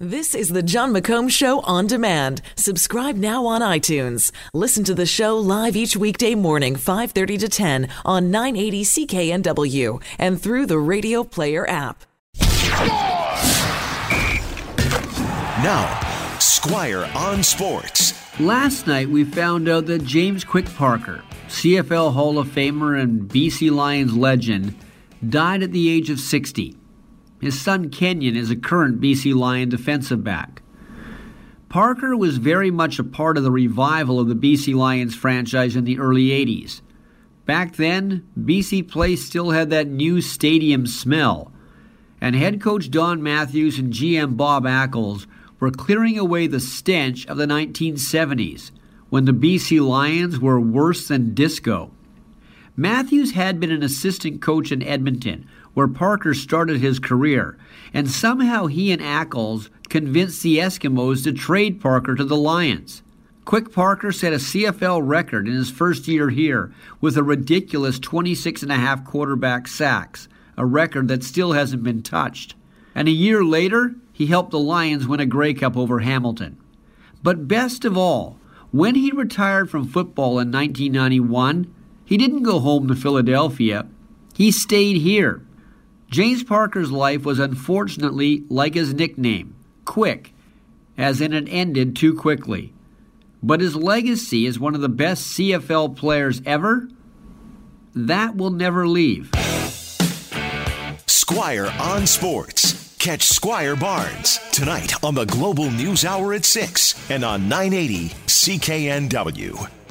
This is the Jon McComb Show on demand. Subscribe now on iTunes. Listen to the show live each weekday morning, 5:30 to 10 on 980 CKNW and through the Radio Player app. Now, Squire on Sports. Last night we found out that James Quick Parker, CFL Hall of Famer and BC Lions legend, died at the age of 60. His son Kenyon is a current BC Lion defensive back. Parker was very much a part of the revival of the BC Lions franchise in the early 80s. Back then, BC Place still had that new stadium smell, and head coach Don Matthews and GM Bob Ackles were clearing away the stench of the 1970s when the BC Lions were worse than disco. Matthews had been an assistant coach in Edmonton where Parker started his career, and somehow he and Ackles convinced the Eskimos to trade Parker to the Lions. Quick Parker set a CFL record in his first year here with a ridiculous 26 and a half quarterback sacks, a record that still hasn't been touched. And a year later, he helped the Lions win a Grey Cup over Hamilton. But best of all, when he retired from football in 1991, he didn't go home to Philadelphia. He stayed here James Parker's life was unfortunately like his nickname, quick, as in it ended too quickly. But his legacy as one of the best CFL players ever, that will never leave. Squire on Sports. Catch Squire Barnes tonight on the Global News Hour at 6 and on 980 CKNW.